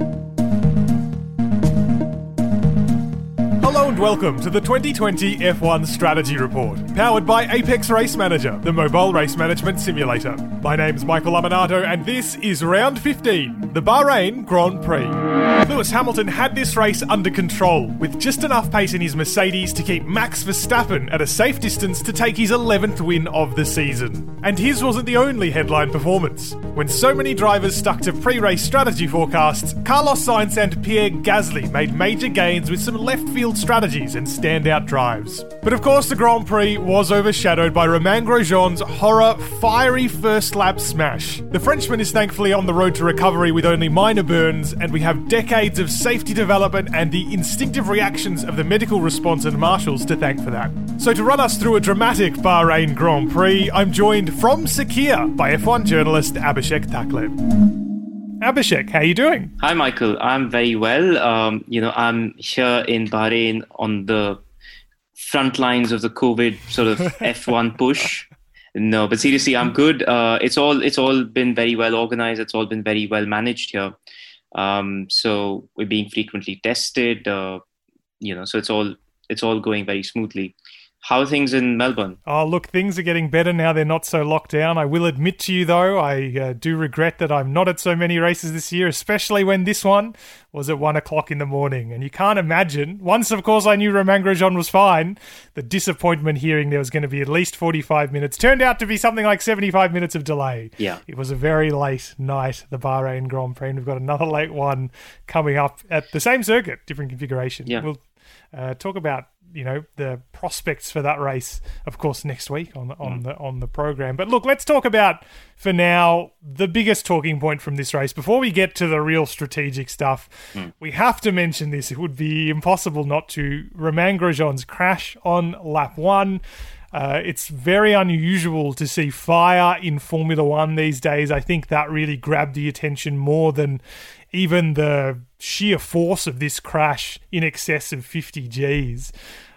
Hello and welcome to the 2020 F1 Strategy Report, powered by Apex Race Manager, the mobile race management simulator. My name's Michael Lamonato, and this is round 15, the Bahrain Grand Prix. Lewis Hamilton had this race under control, with just enough pace in his Mercedes to keep Max Verstappen at a safe distance to take his 11th win of the season. And his wasn't the only headline performance. When so many drivers stuck to pre race strategy forecasts, Carlos Sainz and Pierre Gasly made major gains with some left field strategies and standout drives. But of course, the Grand Prix was overshadowed by Romain Grosjean's horror, fiery first lap smash. The Frenchman is thankfully on the road to recovery with only minor burns, and we have decades of safety development and the instinctive reactions of the medical response and marshals to thank for that. So, to run us through a dramatic Bahrain Grand Prix, I'm joined from Sakhir by F1 journalist Abhishek Takle. Abhishek, how are you doing? Hi, Michael. I'm very well. Um, you know, I'm here in Bahrain on the front lines of the COVID sort of F1 push. No, but seriously, I'm good. Uh, it's all it's all been very well organized. It's all been very well managed here. Um, so we're being frequently tested. Uh, you know, so it's all it's all going very smoothly. How are things in Melbourne? Oh, look, things are getting better now. They're not so locked down. I will admit to you, though, I uh, do regret that I'm not at so many races this year, especially when this one was at one o'clock in the morning. And you can't imagine, once, of course, I knew Romain Grosjean was fine, the disappointment hearing there was going to be at least 45 minutes turned out to be something like 75 minutes of delay. Yeah. It was a very late night, the Bahrain Grand Prix. And we've got another late one coming up at the same circuit, different configuration. Yeah. We'll uh, talk about you know the prospects for that race, of course, next week on the, on mm. the on the program. But look, let's talk about for now the biggest talking point from this race before we get to the real strategic stuff. Mm. We have to mention this; it would be impossible not to. Romain Grosjean's crash on lap one. Uh, it's very unusual to see fire in Formula One these days. I think that really grabbed the attention more than even the sheer force of this crash in excess of 50 Gs.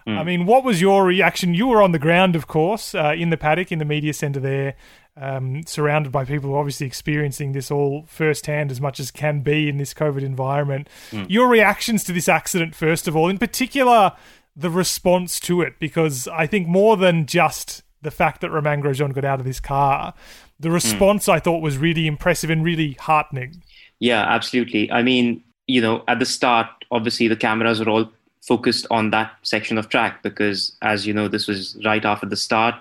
Mm. I mean, what was your reaction? You were on the ground, of course, uh, in the paddock, in the media centre there, um, surrounded by people who obviously experiencing this all firsthand as much as can be in this COVID environment. Mm. Your reactions to this accident, first of all, in particular, the response to it, because I think more than just the fact that Romain Grosjean got out of this car, the hmm. response mm. I thought was really impressive and really heartening. Yeah, absolutely. I mean, you know, at the start, obviously the cameras were all focused on that section of track because, as you know, this was right after the start,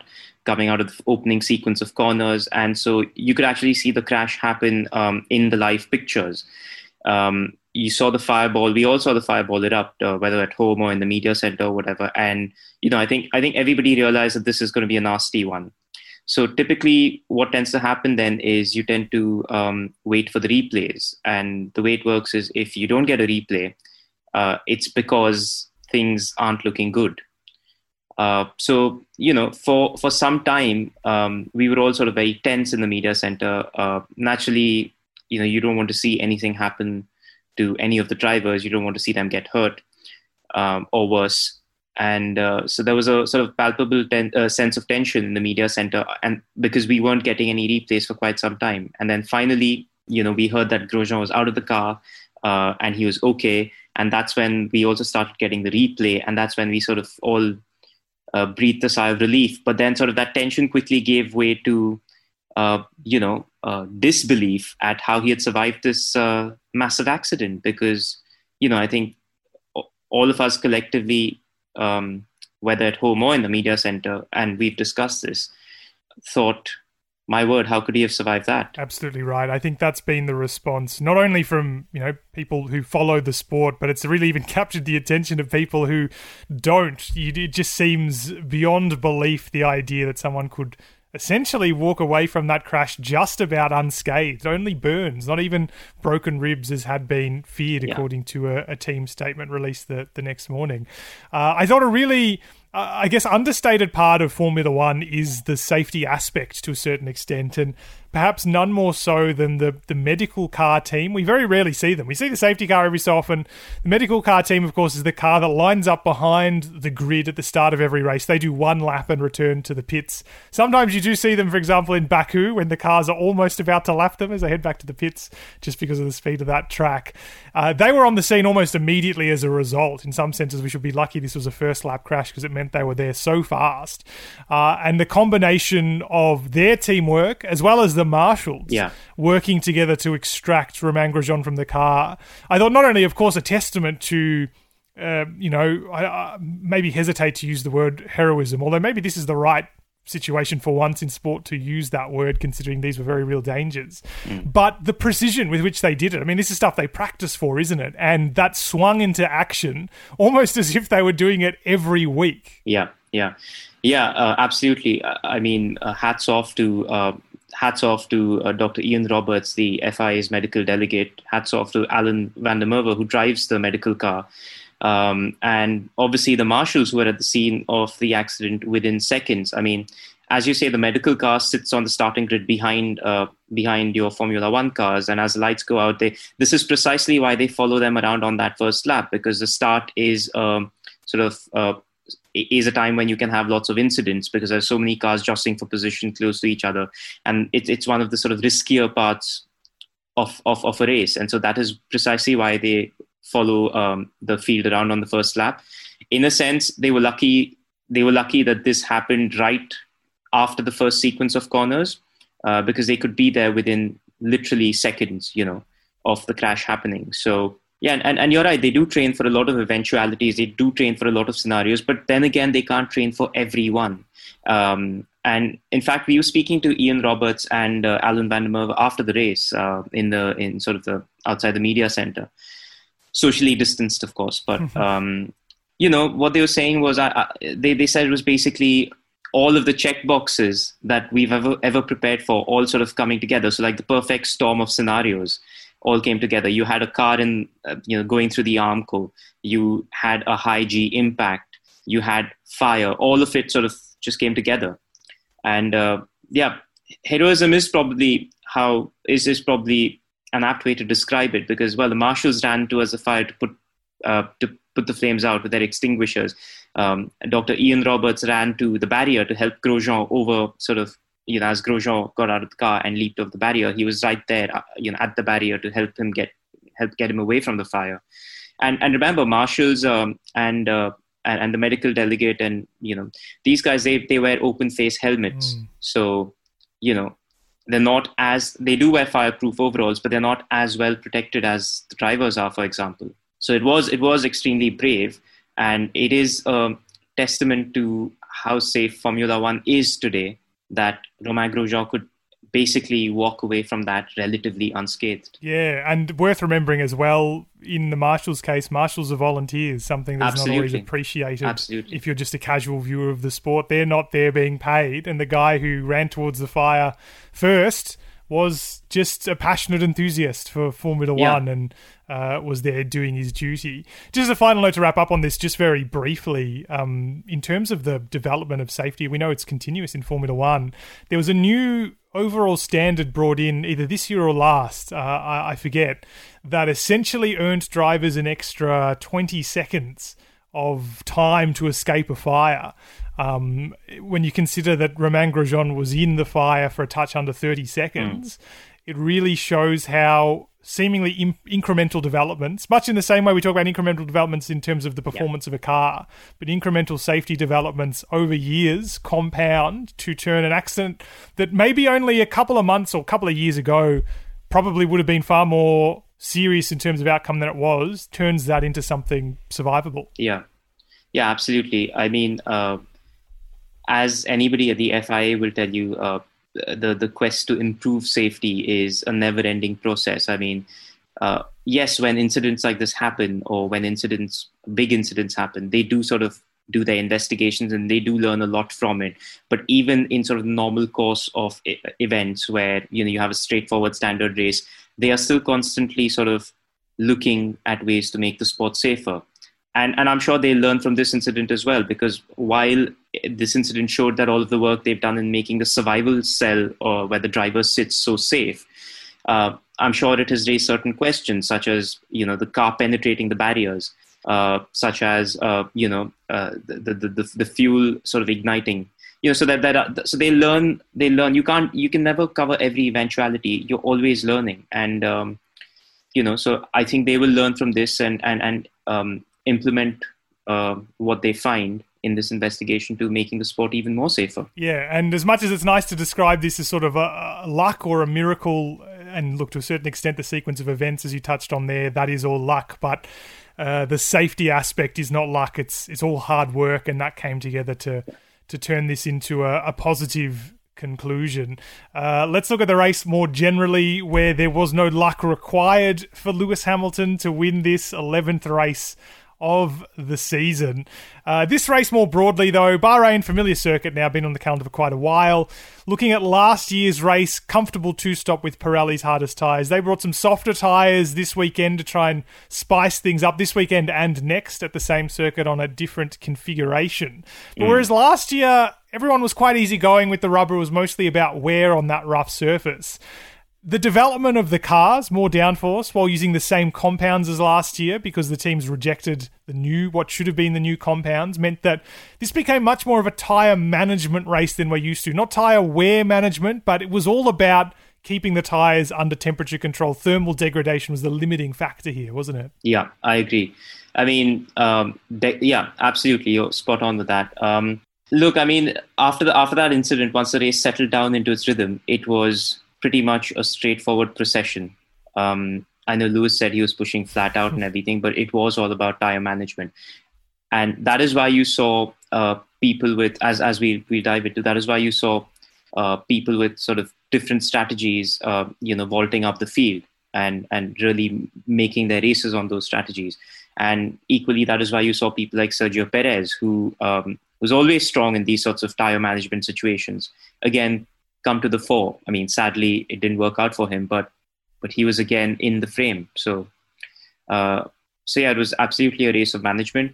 coming out of the opening sequence of corners, and so you could actually see the crash happen um, in the live pictures. Um, you saw the fireball. We all saw the fireball erupt, uh, whether at home or in the media center or whatever. And you know, I think I think everybody realized that this is going to be a nasty one. So typically, what tends to happen then is you tend to um, wait for the replays, and the way it works is if you don't get a replay, uh, it's because things aren't looking good. Uh, so you know, for for some time, um, we were all sort of very tense in the media center. Uh, naturally, you know, you don't want to see anything happen to any of the drivers. You don't want to see them get hurt um, or worse and uh, so there was a sort of palpable ten- uh, sense of tension in the media center and because we weren't getting any replays for quite some time. And then finally you know we heard that grosjean was out of the car uh, and he was okay. And that's when we also started getting the replay and that's when we sort of all uh, breathed a sigh of relief. But then sort of that tension quickly gave way to uh, you know uh, disbelief at how he had survived this massive accident. Because you know i think all of us collectively um, whether at home or in the media center, and we've discussed this, thought, my word, how could he have survived that? Absolutely right. I think that's been the response, not only from you know people who follow the sport, but it's really even captured the attention of people who don't. It just seems beyond belief the idea that someone could essentially walk away from that crash just about unscathed. Only burns, not even broken ribs, as had been feared, yeah. according to a, a, team statement released the, the next morning. Uh, I thought a really I guess understated part of Formula One is the safety aspect to a certain extent, and perhaps none more so than the, the medical car team. We very rarely see them. We see the safety car every so often. The medical car team, of course, is the car that lines up behind the grid at the start of every race. They do one lap and return to the pits. Sometimes you do see them, for example, in Baku when the cars are almost about to lap them as they head back to the pits just because of the speed of that track. Uh, they were on the scene almost immediately as a result. In some senses, we should be lucky this was a first lap crash because it meant they were there so fast. Uh, and the combination of their teamwork as well as the the marshals yeah. working together to extract Romain Grosjean from the car. I thought not only, of course, a testament to, uh, you know, I, I maybe hesitate to use the word heroism, although maybe this is the right situation for once in sport to use that word, considering these were very real dangers. Mm. But the precision with which they did it, I mean, this is stuff they practice for, isn't it? And that swung into action almost as if they were doing it every week. Yeah, yeah. Yeah, uh, absolutely. I mean, uh, hats off to uh, hats off to uh, Dr. Ian Roberts, the FIA's medical delegate. Hats off to Alan van der Merwe, who drives the medical car. Um, and obviously the marshals who were at the scene of the accident within seconds. I mean, as you say, the medical car sits on the starting grid behind uh, behind your Formula One cars, and as the lights go out, they this is precisely why they follow them around on that first lap because the start is um, sort of uh, is a time when you can have lots of incidents because there's so many cars jostling for position close to each other, and it, it's one of the sort of riskier parts of, of, of a race, and so that is precisely why they follow um, the field around on the first lap. In a sense, they were lucky. They were lucky that this happened right after the first sequence of corners, uh, because they could be there within literally seconds, you know, of the crash happening. So yeah, and, and you're right. They do train for a lot of eventualities. They do train for a lot of scenarios, but then again, they can't train for everyone. Um, and in fact, we were speaking to Ian Roberts and uh, Alan van der Merwe after the race uh, in the in sort of the outside the media center, socially distanced, of course. But mm-hmm. um, you know what they were saying was, uh, they they said it was basically all of the check boxes that we've ever ever prepared for, all sort of coming together. So like the perfect storm of scenarios all came together. You had a car in, uh, you know, going through the Armco. You had a high G impact. You had fire. All of it sort of just came together. And uh, yeah, heroism is probably how is is probably an apt way to describe it because well, the marshals ran towards the fire to put uh, to put the flames out with their extinguishers. Um, Dr. Ian Roberts ran to the barrier to help Grosjean over sort of you know, as Grosjean got out of the car and leaped over the barrier, he was right there, uh, you know, at the barrier to help him get help get him away from the fire. And and remember, marshals um, and, uh, and, and the medical delegate and you know these guys they they wear open face helmets, mm. so you know they're not as they do wear fireproof overalls, but they're not as well protected as the drivers are, for example. So it was it was extremely brave, and it is a testament to how safe Formula One is today that Romain Grosjean could basically walk away from that relatively unscathed. Yeah, and worth remembering as well in the marshals case, marshals are volunteers, something that's Absolutely. not always appreciated Absolutely. if you're just a casual viewer of the sport. They're not there being paid, and the guy who ran towards the fire first was just a passionate enthusiast for Formula yeah. One and uh, was there doing his duty. Just a final note to wrap up on this, just very briefly. Um, in terms of the development of safety, we know it's continuous in Formula One. There was a new overall standard brought in either this year or last, uh, I, I forget, that essentially earned drivers an extra 20 seconds of time to escape a fire. Um, when you consider that Romain Grosjean was in the fire for a touch under 30 seconds, mm. it really shows how seemingly in- incremental developments, much in the same way we talk about incremental developments in terms of the performance yeah. of a car, but incremental safety developments over years compound to turn an accident that maybe only a couple of months or a couple of years ago probably would have been far more serious in terms of outcome than it was, turns that into something survivable. Yeah. Yeah, absolutely. I mean, uh, as anybody at the FIA will tell you, uh, the the quest to improve safety is a never-ending process. I mean, uh, yes, when incidents like this happen, or when incidents, big incidents happen, they do sort of do their investigations and they do learn a lot from it. But even in sort of normal course of events where you know you have a straightforward standard race, they are still constantly sort of looking at ways to make the sport safer. and and I'm sure they learn from this incident as well because while this incident showed that all of the work they've done in making the survival cell or where the driver sits so safe, uh, I'm sure it has raised certain questions such as you know the car penetrating the barriers, uh, such as uh, you know uh, the, the, the the fuel sort of igniting. You know, so that that uh, so they learn they learn. You can't you can never cover every eventuality. You're always learning, and um, you know, so I think they will learn from this and and and um, implement uh, what they find in this investigation to making the sport even more safer. Yeah, and as much as it's nice to describe this as sort of a, a luck or a miracle, and look to a certain extent, the sequence of events as you touched on there, that is all luck, but. Uh, the safety aspect is not luck; it's it's all hard work, and that came together to to turn this into a, a positive conclusion. Uh, let's look at the race more generally, where there was no luck required for Lewis Hamilton to win this 11th race of the season. Uh, this race, more broadly, though, Bahrain, familiar circuit now, been on the calendar for quite a while. Looking at last year's race, comfortable two stop with Pirelli's hardest tyres. They brought some softer tyres this weekend to try and spice things up this weekend and next at the same circuit on a different configuration. But mm. whereas last year, everyone was quite easygoing with the rubber, it was mostly about wear on that rough surface the development of the cars, more downforce, while using the same compounds as last year because the teams rejected the new, what should have been the new compounds, meant that this became much more of a tyre management race than we're used to. Not tyre wear management, but it was all about keeping the tyres under temperature control. Thermal degradation was the limiting factor here, wasn't it? Yeah, I agree. I mean, um, de- yeah, absolutely. You're spot on with that. Um, look, I mean, after the after that incident, once the race settled down into its rhythm, it was pretty much a straightforward procession. Um, I know Lewis said he was pushing flat out and everything, but it was all about tire management, and that is why you saw uh, people with as as we we dive into that is why you saw uh, people with sort of different strategies, uh, you know, vaulting up the field and and really making their races on those strategies. And equally, that is why you saw people like Sergio Perez, who um, was always strong in these sorts of tire management situations. Again, come to the fore. I mean, sadly, it didn't work out for him, but but he was again in the frame. So, uh, so yeah, it was absolutely a race of management.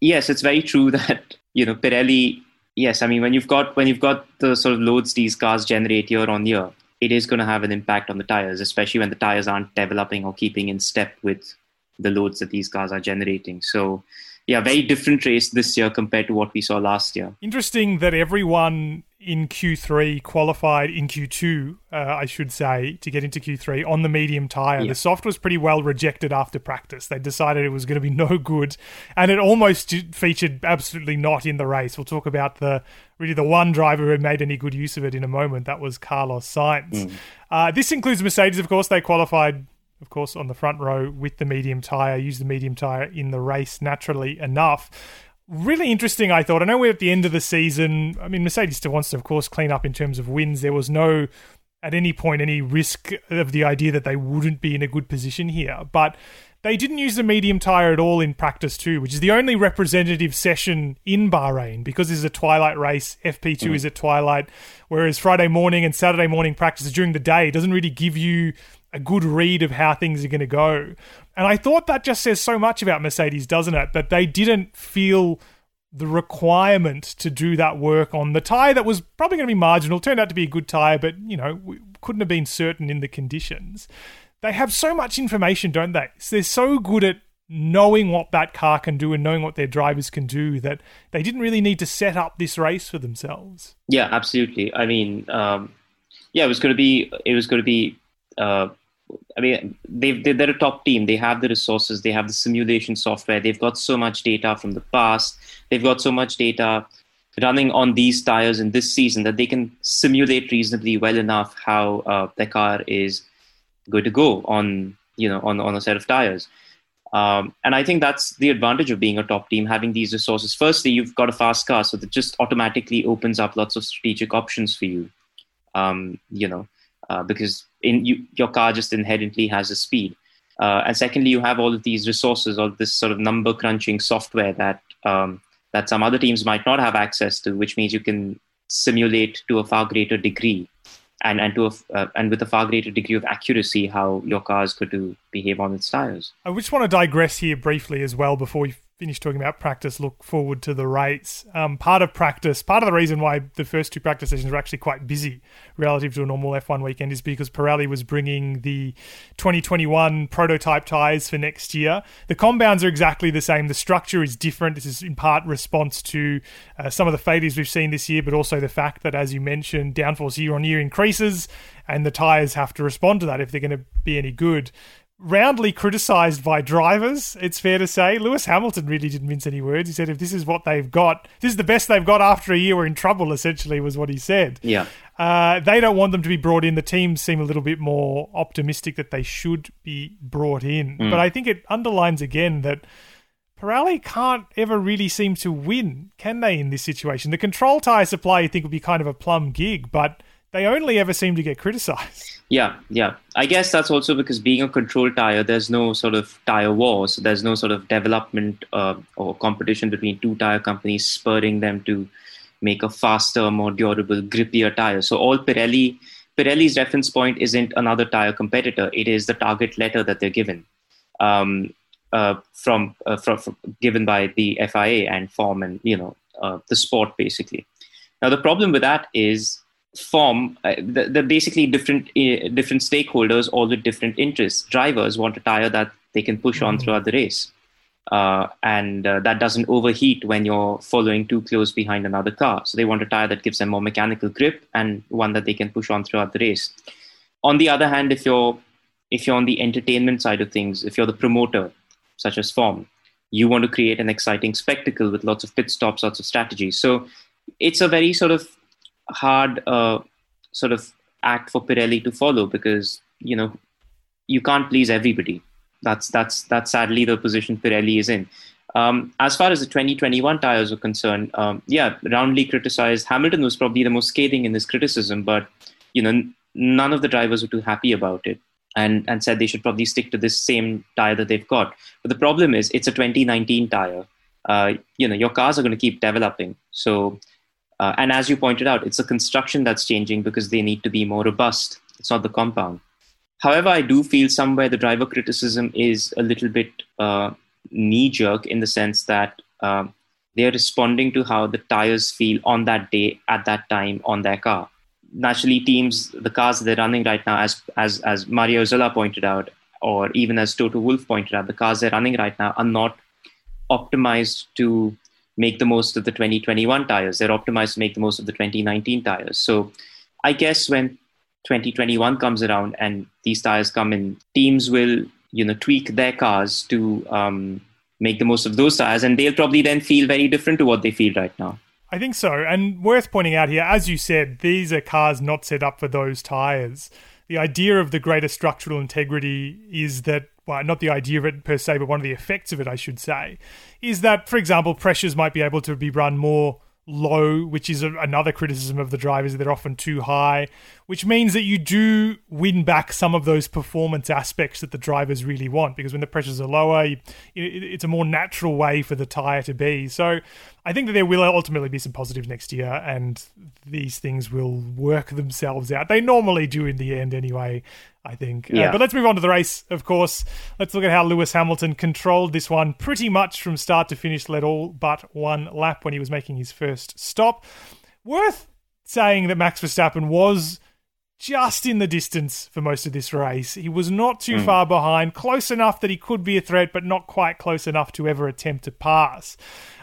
Yes, it's very true that you know Pirelli. Yes, I mean when you've got when you've got the sort of loads these cars generate year on year, it is going to have an impact on the tires, especially when the tires aren't developing or keeping in step with the loads that these cars are generating. So, yeah, very different race this year compared to what we saw last year. Interesting that everyone in Q3 qualified in Q2, uh, I should say, to get into Q3 on the medium tyre. Yeah. The soft was pretty well rejected after practice. They decided it was going to be no good, and it almost featured absolutely not in the race. We'll talk about the really the one driver who made any good use of it in a moment. That was Carlos Sainz. Mm. Uh, this includes Mercedes, of course. They qualified of course, on the front row with the medium tyre, used the medium tyre in the race naturally enough really interesting, I thought. I know we're at the end of the season. I mean, Mercedes still wants to, of course, clean up in terms of wins. There was no, at any point, any risk of the idea that they wouldn't be in a good position here. But they didn't use the medium tyre at all in practice too, which is the only representative session in Bahrain because this is a twilight race. FP2 mm. is at twilight, whereas Friday morning and Saturday morning practice during the day doesn't really give you a good read of how things are going to go. And I thought that just says so much about Mercedes, doesn't it? That they didn't feel the requirement to do that work on the tyre that was probably going to be marginal. Turned out to be a good tyre, but, you know, we couldn't have been certain in the conditions. They have so much information, don't they? So they're so good at knowing what that car can do and knowing what their drivers can do that they didn't really need to set up this race for themselves. Yeah, absolutely. I mean, um, yeah, it was going to be it was going to be uh, I mean, they they're a top team. They have the resources. They have the simulation software. They've got so much data from the past. They've got so much data running on these tires in this season that they can simulate reasonably well enough how uh, their car is going to go on you know on on a set of tires. Um, and I think that's the advantage of being a top team, having these resources. Firstly, you've got a fast car, so that just automatically opens up lots of strategic options for you. Um, you know, uh, because in you, your car just inherently has a speed. Uh, and secondly, you have all of these resources, all this sort of number crunching software that um, that some other teams might not have access to, which means you can simulate to a far greater degree, and and to a, uh, and with a far greater degree of accuracy how your car is going to behave on its tires. I just want to digress here briefly as well before we finished talking about practice, look forward to the rates. Um, part of practice, part of the reason why the first two practice sessions were actually quite busy relative to a normal F1 weekend is because Pirelli was bringing the 2021 prototype tyres for next year. The compounds are exactly the same. The structure is different. This is in part response to uh, some of the failures we've seen this year, but also the fact that, as you mentioned, downforce year on year increases and the tyres have to respond to that if they're going to be any good roundly criticised by drivers, it's fair to say. Lewis Hamilton really didn't mince any words. He said, if this is what they've got, this is the best they've got after a year, we're in trouble, essentially, was what he said. Yeah. Uh, they don't want them to be brought in. The teams seem a little bit more optimistic that they should be brought in. Mm. But I think it underlines again that Pirelli can't ever really seem to win, can they, in this situation? The control tyre supply, you think, would be kind of a plum gig, but they only ever seem to get criticized. Yeah, yeah. I guess that's also because being a control tire, there's no sort of tire war. So there's no sort of development uh, or competition between two tire companies spurring them to make a faster, more durable, grippier tire. So all Pirelli, Pirelli's reference point isn't another tire competitor. It is the target letter that they're given um, uh, from, uh, from, from, given by the FIA and FOM and you know uh, the sport basically. Now the problem with that is FOM uh, they're basically different uh, different stakeholders all with different interests drivers want a tire that they can push mm-hmm. on throughout the race. Uh, and uh, that doesn't overheat when you're following too close behind another car. So they want a tire that gives them more mechanical grip and one that they can push on throughout the race. On the other hand if you're if you're on the entertainment side of things if you're the promoter such as FOM you want to create an exciting spectacle with lots of pit stops lots of strategies. So it's a very sort of hard uh, sort of act for Pirelli to follow because you know you can't please everybody. That's that's that's sadly the position Pirelli is in. Um, as far as the 2021 tires are concerned, um, yeah, roundly criticized. Hamilton was probably the most scathing in this criticism, but you know none of the drivers were too happy about it and and said they should probably stick to this same tire that they've got. But the problem is it's a 2019 tire. Uh, you know your cars are going to keep developing, so uh, and as you pointed out, it's a construction that's changing because they need to be more robust. It's not the compound. However, I do feel somewhere the driver criticism is a little bit uh, knee jerk in the sense that uh, they're responding to how the tires feel on that day, at that time, on their car. Naturally, teams, the cars they're running right now, as, as, as Mario Isola pointed out, or even as Toto Wolff pointed out, the cars they're running right now are not optimized to make the most of the 2021 tires. They're optimized to make the most of the 2019 tires. So I guess when 2021 comes around and these tires come in, teams will you know tweak their cars to um, make the most of those tires, and they'll probably then feel very different to what they feel right now. I think so. And worth pointing out here, as you said, these are cars not set up for those tires. The idea of the greater structural integrity is that well, not the idea of it per se, but one of the effects of it, I should say, is that, for example, pressures might be able to be run more low, which is a, another criticism of the drivers. They're often too high, which means that you do win back some of those performance aspects that the drivers really want. Because when the pressures are lower, you, it, it's a more natural way for the tyre to be. So I think that there will ultimately be some positives next year, and these things will work themselves out. They normally do in the end, anyway. I think. Uh, yeah. Uh, but let's move on to the race, of course. Let's look at how Lewis Hamilton controlled this one pretty much from start to finish, led all but one lap when he was making his first stop. Worth saying that Max Verstappen was just in the distance for most of this race. He was not too mm. far behind, close enough that he could be a threat, but not quite close enough to ever attempt to pass.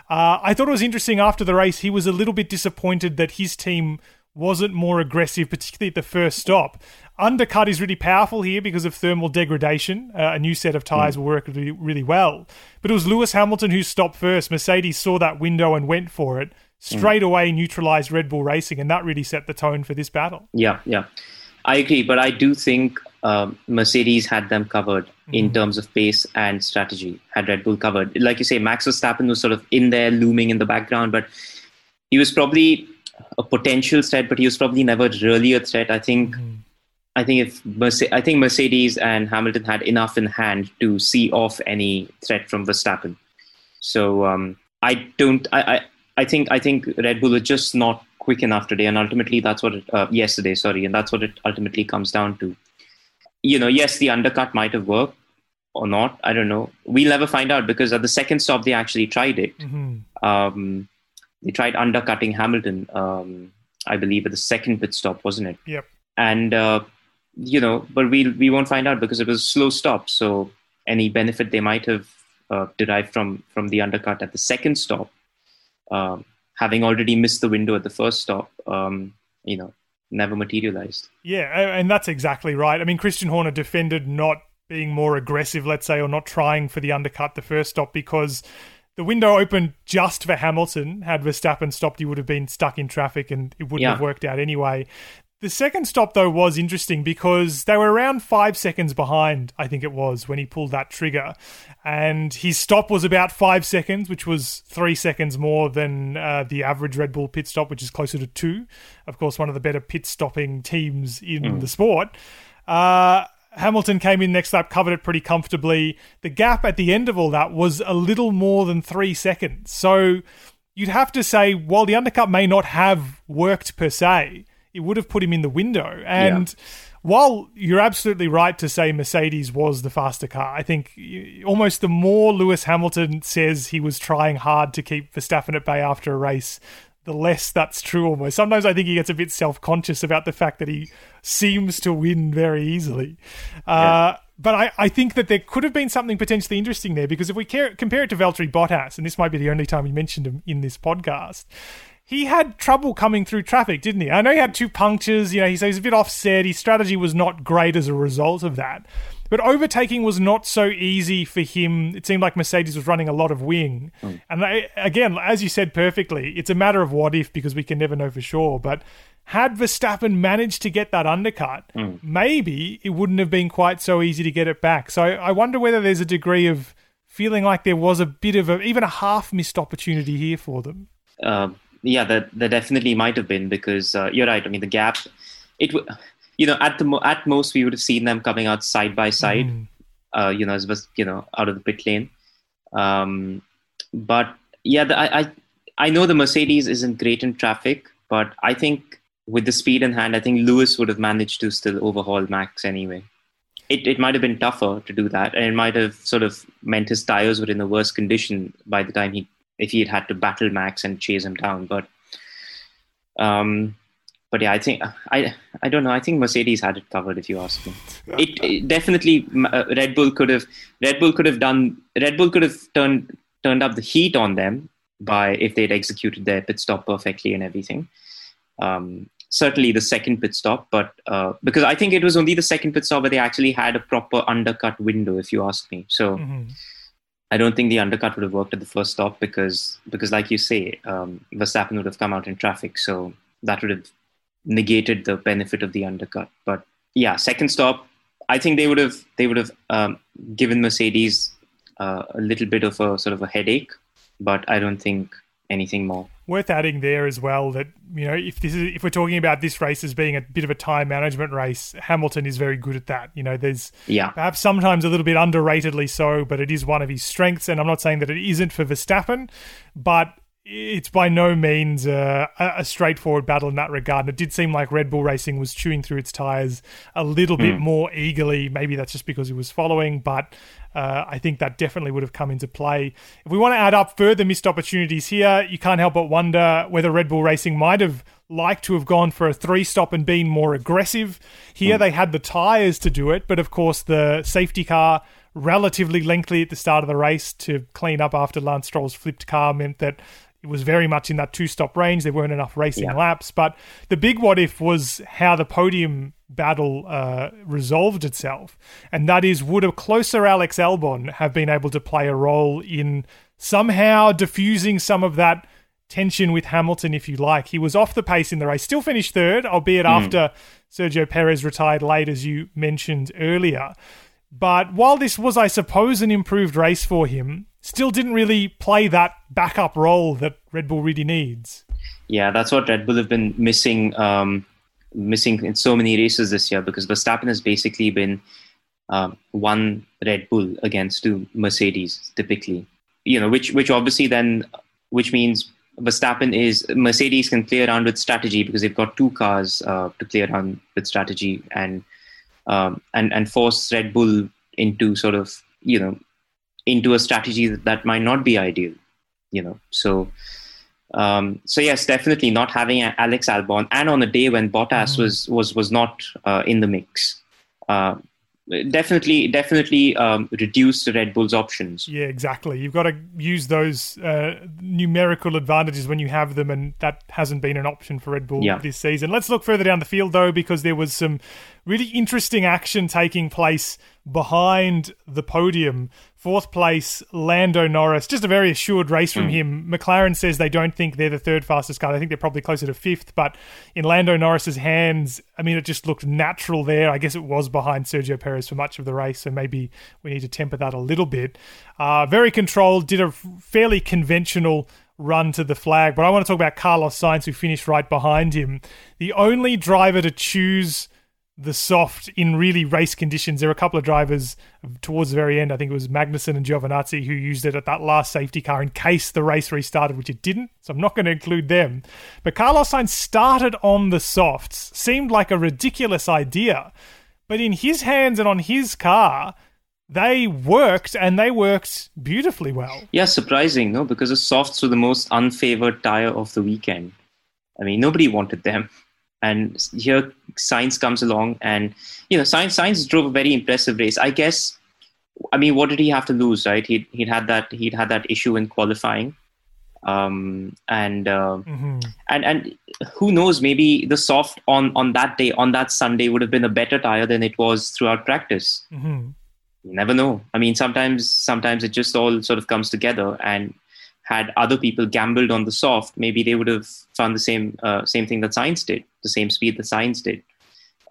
Uh, I thought it was interesting after the race, he was a little bit disappointed that his team wasn't more aggressive, particularly at the first stop. Undercut is really powerful here because of thermal degradation. Uh, a new set of tyres mm. will work really, really well. But it was Lewis Hamilton who stopped first. Mercedes saw that window and went for it. Straight mm. away neutralized Red Bull Racing, and that really set the tone for this battle. Yeah, yeah. I agree, but I do think um, Mercedes had them covered in mm. terms of pace and strategy, had Red Bull covered. Like you say, Max Verstappen was sort of in there, looming in the background, but he was probably a potential threat, but he was probably never really a threat. I think mm. I think if Merce- I think Mercedes and Hamilton had enough in hand to see off any threat from Verstappen. So um, I don't. I, I, I think I think Red Bull is just not quick enough today, and ultimately that's what it, uh, yesterday. Sorry, and that's what it ultimately comes down to. You know, yes, the undercut might have worked, or not. I don't know. We'll never find out because at the second stop they actually tried it. Mm-hmm. Um, they tried undercutting Hamilton, um, I believe, at the second pit stop, wasn't it? Yep. And uh, you know, but we we won't find out because it was a slow stop. So any benefit they might have uh, derived from from the undercut at the second stop, um, having already missed the window at the first stop, um, you know, never materialized. Yeah, and that's exactly right. I mean, Christian Horner defended not being more aggressive, let's say, or not trying for the undercut the first stop because the window opened just for Hamilton. Had Verstappen stopped, he would have been stuck in traffic and it wouldn't Yeah. have worked out anyway. The second stop, though, was interesting because they were around five seconds behind, I think it was, when he pulled that trigger. And his stop was about five seconds, which was three seconds more than uh, the average Red Bull pit stop, which is closer to two. Of course, one of the better pit stopping teams in the sport. Uh, Hamilton came in next lap, covered it pretty comfortably. The gap at the end of all that was a little more than three seconds. So you'd have to say, while the undercut may not have worked per se, it would have put him in the window. And while you're absolutely right to say Mercedes was the faster car, I think almost the more Lewis Hamilton says he was trying hard to keep Verstappen at bay after a race, the less that's true almost. Sometimes I think he gets a bit self conscious about the fact that he seems to win very easily. Uh, But I, I think that there could have been something potentially interesting there because if we care, compare it to Valtteri Bottas, and this might be the only time we mentioned him in this podcast, he had trouble coming through traffic, didn't he? I know he had two punctures. You know, he's, he's a bit offset. His strategy was not great as a result of that. But overtaking was not so easy for him. It seemed like Mercedes was running a lot of wing. And they, again, as you said perfectly, it's a matter of what if because we can never know for sure. But had Verstappen managed to get that undercut, maybe it wouldn't have been quite so easy to get it back. So I wonder whether there's a degree of feeling like there was a bit of a, even a half missed opportunity here for them. uh, yeah, that there definitely might have been because uh, you're right. I mean, the gap, it w- you know at the mo- at most we would have seen them coming out side by side, Mm. uh, you know, as was you know out of the pit lane. Um, but yeah, the, I, I I know the Mercedes isn't great in traffic, but I think with the speed in hand, I think Lewis would have managed to still overhaul Max anyway. It it might have been tougher to do that, and it might have sort of meant his tires were in a worse condition by the time he if he had had to battle Max and chase him down. But um, but yeah, I think I I don't know. I think Mercedes had it covered. If you ask me, it, it definitely uh, Red Bull could have Red Bull could have done Red Bull could have turned turned up the heat on them by if they'd executed their pit stop perfectly and everything. Um, certainly the second pit stop, but uh, because I think it was only the second pit stop where they actually had a proper undercut window. If you ask me, so. Mhm. I don't think the undercut would have worked at the first stop because because like you say, um, Verstappen would have come out in traffic, so that would have negated the benefit of the undercut. But yeah, second stop, I think they would have they would have um, given Mercedes uh, a little bit of a sort of a headache, but I don't think anything more. Worth adding there as well that you know if this is if we're talking about this race as being a bit of a time management race, Hamilton is very good at that. You know, there's Yeah, perhaps sometimes a little bit underratedly so, but it is one of his strengths. And I'm not saying that it isn't for Verstappen, but it's by no means uh, a, straightforward battle in that regard. And it did seem like Red Bull Racing was chewing through its tires a little bit more eagerly. Maybe that's just because he was following, but uh, I think that definitely would have come into play. If we want to add up further missed opportunities here, you can't help but wonder whether Red Bull Racing might have liked to have gone for a three stop and been more aggressive. Here they had the tyres to do it, but of course the safety car relatively lengthy at the start of the race to clean up after Lance Stroll's flipped car meant that was very much in that two stop range. There weren't enough racing Yeah. laps. But the big what if was how the podium battle uh, resolved itself. And that is would a closer Alex Albon have been able to play a role in somehow diffusing some of that tension with Hamilton, if you like? He was off the pace in the race, still finished third, albeit after Sergio Perez retired late, as you mentioned earlier. But while this was, I suppose, an improved race for him, still didn't really play that backup role that Red Bull really needs. Yeah, that's what Red Bull have been missing, um, missing in so many races this year because Verstappen has basically been um, one Red Bull against two Mercedes typically. You know, which which obviously then, which means Verstappen is Mercedes can play around with strategy because they've got two cars uh, to play around with strategy and um, and and force Red Bull into sort of you know, into a strategy that, might not be ideal, you know. So, um, so yes, definitely not having Alex Albon, and on a day when Bottas mm-hmm. was was was not uh, in the mix. Uh, definitely definitely um, reduce the red bull's options yeah exactly you've got to use those uh, numerical advantages when you have them and that hasn't been an option for red bull yeah. this season let's look further down the field though because there was some really interesting action taking place behind the podium Fourth place, Lando Norris. Just a very assured race from mm. him. McLaren says they don't think they're the third fastest car. I think they're probably closer to fifth. But in Lando Norris's hands, I mean, it just looked natural there. I guess it was behind Sergio Perez for much of the race, so maybe we need to temper that a little bit. Uh, very controlled, did a fairly conventional run to the flag. But I want to talk about Carlos Sainz, who finished right behind him. The only driver to choose the soft in really race conditions. There were a couple of drivers towards the very end. I think it was Magnussen and Giovinazzi who used it at that last safety car in case the race restarted, which it didn't. So I'm not going to include them. But Carlos Sainz started on the softs. Seemed like a ridiculous idea. But in his hands and on his car, they worked and they worked beautifully well. Yeah, surprising, no? Because the softs were the most unfavored tire of the weekend. I mean, nobody wanted them and here Sainz comes along and you know Sainz Sainz drove a very impressive race. I guess i mean what did he have to lose right? He'd, he'd had that he'd had that issue in qualifying. Um, and uh, mm-hmm. and and who knows maybe the soft on on that day on that sunday would have been a better tire than it was throughout practice. Mm-hmm. you never know. I mean sometimes sometimes it just all sort of comes together and had other people gambled on the soft, maybe they would have found the same uh, same thing that Sainz did, the same speed that Sainz did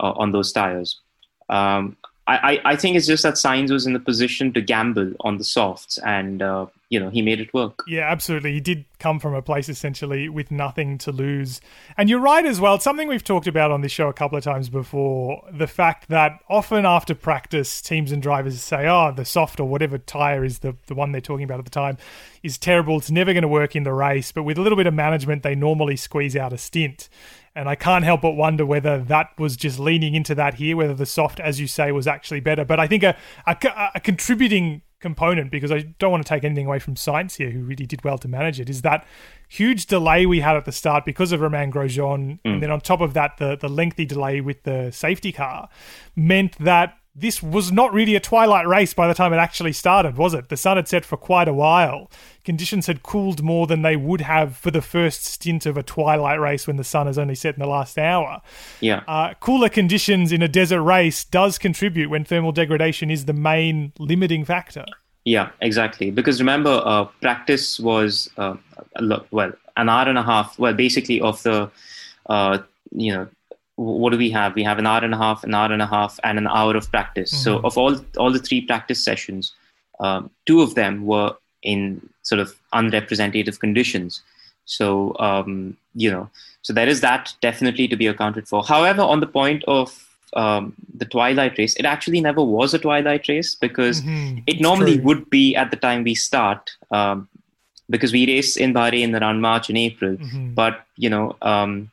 uh, on those tires. Um, I, I, think it's just that Sainz was in the position to gamble on the softs, and uh, you know he made it work. Yeah, absolutely. He did come from a place essentially with nothing to lose, and you're right as well. It's something we've talked about on this show a couple of times before. The fact that often after practice, teams and drivers say, "Oh, the soft or whatever tire is the the one they're talking about at the time is terrible. It's never going to work in the race." But with a little bit of management, they normally squeeze out a stint. And I can't help but wonder whether that was just leaning into that here, whether the soft, as you say, was actually better. But I think a, a, a contributing component, because I don't want to take anything away from Sainz here, who really did well to manage it, is that huge delay we had at the start because of Romain Grosjean. Mm. And then on top of that, the, the lengthy delay with the safety car meant that this was not really a twilight race by the time it actually started, was it? The sun had set for quite a while. Conditions had cooled more than they would have for the first stint of a twilight race when the sun has only set in the last hour. Yeah. Uh, cooler conditions in a desert race does contribute when thermal degradation is the main limiting factor. Yeah, exactly. Because remember, uh, practice was uh, well an hour and a half. Well, basically of the uh, you know what do we have? We have an hour and a half, an hour and a half, and an hour of practice. Mm-hmm. So of all all the three practice sessions, um, two of them were in sort of unrepresentative conditions. So um, you know, so there is that definitely to be accounted for. However, on the point of um, the twilight race, it actually never was a twilight race because mm-hmm. it normally would be at the time we start. Um, because we race in Bahrain around March and April, mm-hmm. but you know, um,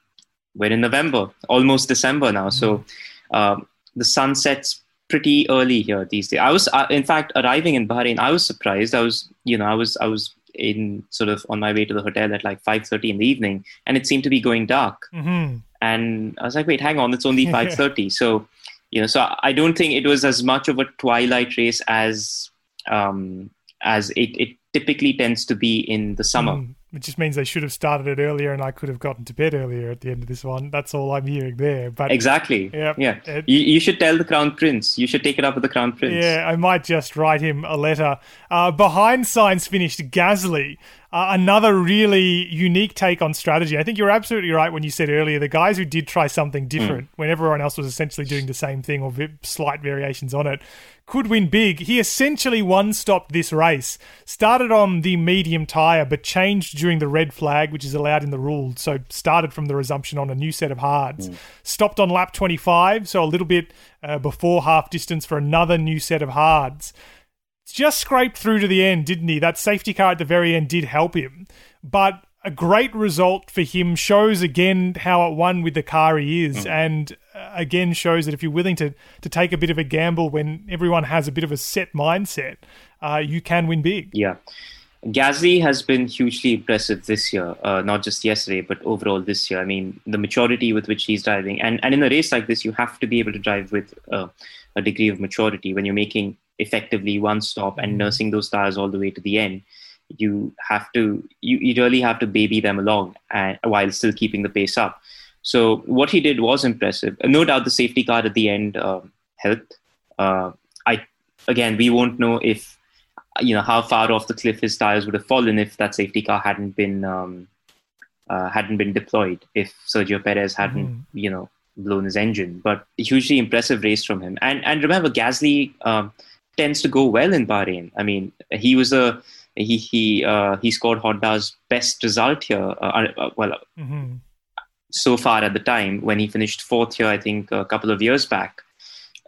we're in November, almost December now. Mm-hmm. So um, the sun sets pretty early here these days. I was, uh, in fact, arriving in Bahrain. I was surprised. I was, you know, I was, I was in sort of on my way to the hotel at like five thirty in the evening, and it seemed to be going dark. Mm-hmm. And I was like, wait, hang on, it's only five thirty. so, you know, so I don't think it was as much of a twilight race as um, as it, it typically tends to be in the summer. Mm. It just means they should have started it earlier, and I could have gotten to bed earlier at the end of this one. That's all I'm hearing there. But exactly, yeah, yeah. It, you, you, should tell the Crown Prince. You should take it up with the Crown Prince. Yeah, I might just write him a letter. Uh, behind Sainz finished Gasly. Uh, another really unique take on strategy. I think you're absolutely right when you said earlier the guys who did try something different mm. when everyone else was essentially doing the same thing or vi- slight variations on it could win big. He essentially one stopped this race. Started on the medium tyre, but changed during the red flag, which is allowed in the rules. So started from the resumption on a new set of hards. Mm. Stopped on lap 25, so a little bit uh, before half distance for another new set of hards. Just scraped through to the end, didn't he? That safety car at the very end did help him. But a great result for him. Shows again how at one with the car he is, mm. and uh, again shows that if you're willing to to take a bit of a gamble when everyone has a bit of a set mindset, uh, you can win big. Yeah. Gasly has been hugely impressive this year, uh, not just yesterday, but overall this year. I mean, the maturity with which he's driving, and and in a race like this, you have to be able to drive with uh, a degree of maturity when you're making effectively one stop and mm-hmm. nursing those tires all the way to the end. You have to, you, you really have to baby them along and, while still keeping the pace up. So what he did was impressive. No doubt the safety car at the end uh, helped. Uh, I again, we won't know if you know how far off the cliff his tires would have fallen if that safety car hadn't been um, uh, hadn't been deployed. If Sergio Perez hadn't, mm. you know, blown his engine. But hugely impressive race from him. And and remember, Gasly um, tends to go well in Bahrain. I mean, he was a he he uh, he scored Honda's best result here. Uh, uh well, mm-hmm. so far at the time when he finished fourth here, I think a couple of years back.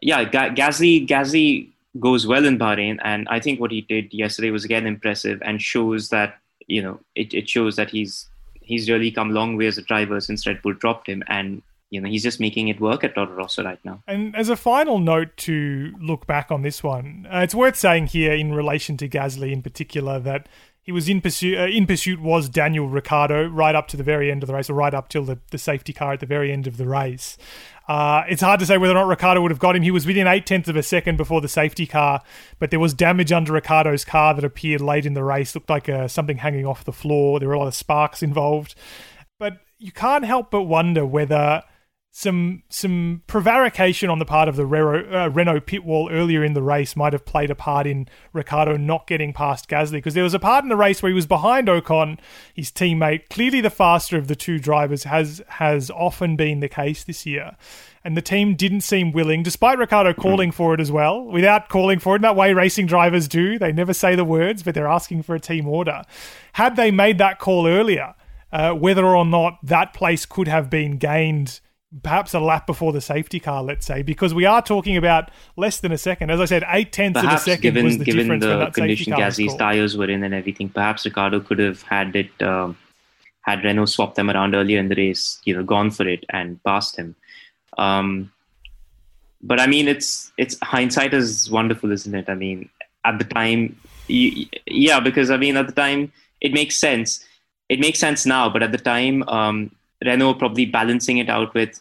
Yeah, Ga- Gasly Gasly goes well in Bahrain, and I think what he did yesterday was again impressive and shows that you know it, it shows that he's he's really come a long way as a driver since Red Bull dropped him, and you know he's just making it work at Toro Rosso right now. And as a final note to look back on this one, uh, it's worth saying here in relation to Gasly in particular that he was in pursuit. Uh, in pursuit was Daniel Ricciardo right up to the very end of the race, or right up till the, the safety car at the very end of the race. Uh, it's hard to say whether or not Ricciardo would have got him. He was within eight tenths of a second before the safety car, but there was damage under Ricciardo's car that appeared late in the race. Looked like uh, something hanging off the floor. There were a lot of sparks involved. But you can't help but wonder whether some some prevarication on the part of the Renault, uh, Renault pit wall earlier in the race might have played a part in Ricciardo not getting past Gasly because there was a part in the race where he was behind Ocon, his teammate, clearly the faster of the two drivers has has often been the case this year. And the team didn't seem willing, despite Ricciardo calling for it as well, without calling for it in that way racing drivers do. They never say the words, but they're asking for a team order. Had they made that call earlier, uh, whether or not that place could have been gained perhaps a lap before the safety car, let's say, because we are talking about less than a second. As I said, eight tenths perhaps of a second given, was the given difference the condition Gasly's tires were in and everything. Perhaps Ricciardo could have had it, um, had Renault swapped them around earlier in the race, you know, gone for it and passed him. Um, but I mean, it's it's hindsight is wonderful, isn't it? I mean, at the time, yeah, because I mean, at the time, it makes sense. It makes sense now, but at the time, um, Renault probably balancing it out with,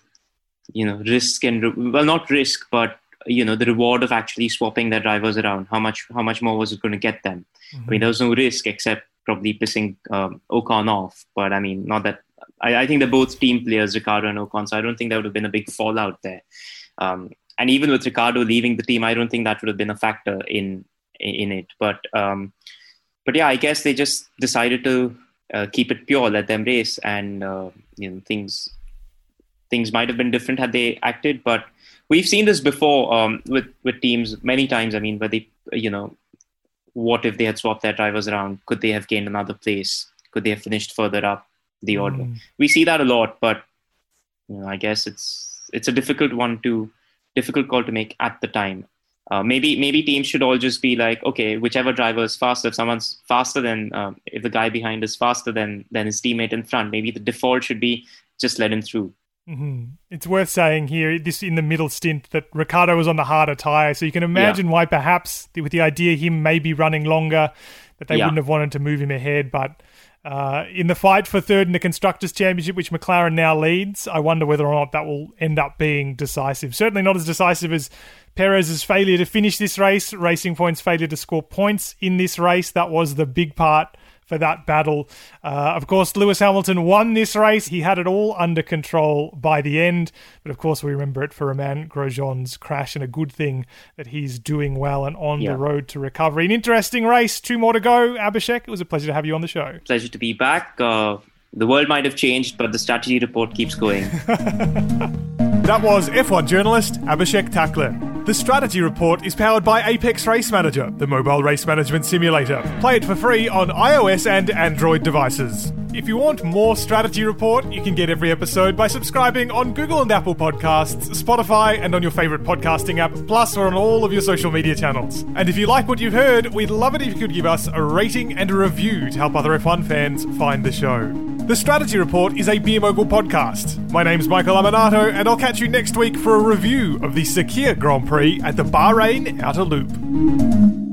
you know, risk and well, not risk, but you know, the reward of actually swapping their drivers around. How much, how much more was it going to get them? Mm-hmm. I mean, mm-hmm. there was no risk except probably pissing um, Ocon off. But I mean, not that. I, I, think they're both team players, Ricciardo and Ocon. So I don't think there would have been a big fallout there. Um, and even with Ricciardo leaving the team, I don't think that would have been a factor in in it. But um, but yeah, I guess they just decided to uh, keep it pure, let them race, and uh, you know things things might have been different had they acted. But we've seen this before um, with with teams many times. I mean, where they you know, what if they had swapped their drivers around? Could they have gained another place? Could they have finished further up the order? Mm. We see that a lot, but you know, I guess it's it's a difficult one to difficult call to make at the time. Uh, maybe maybe teams should all just be like, okay, whichever driver is faster. If someone's faster than um, if the guy behind is faster than than his teammate in front, maybe the default should be just let him through. Mm-hmm. It's worth saying here, this in the middle stint, that Ricciardo was on the harder tyre, so you can imagine yeah. why perhaps with the idea him maybe running longer, that they yeah. wouldn't have wanted to move him ahead. But uh, in the fight for third in the constructors' championship, which McLaren now leads, I wonder whether or not that will end up being decisive. Certainly not as decisive as Perez's failure to finish this race, Racing Point's failure to score points in this race. That was the big part for that battle. Uh, of course, Lewis Hamilton won this race. He had it all under control by the end. But of course, we remember it for Romain Grosjean's crash, and a good thing that he's doing well and on yeah. the road to recovery. An interesting race. Two more to go. Abhishek, it was a pleasure to have you on the show. Pleasure to be back. Uh, the world might have changed, but the strategy report keeps going. that was F1 journalist Abhishek Takle. The Strategy Report is powered by Apex Race Manager, the mobile race management simulator. Play it for free on iOS and Android devices. If you want more Strategy Report, you can get every episode by subscribing on Google and Apple Podcasts, Spotify, and on your favorite podcasting app, plus or on all of your social media channels. And if you like what you've heard, we'd love it if you could give us a rating and a review to help other F1 fans find the show. The Strategy Report is a Beer Mogul podcast. My name's Michael Lamonato, and I'll catch you next week for a review of the Sakhir Grand Prix at the Bahrain Outer Loop.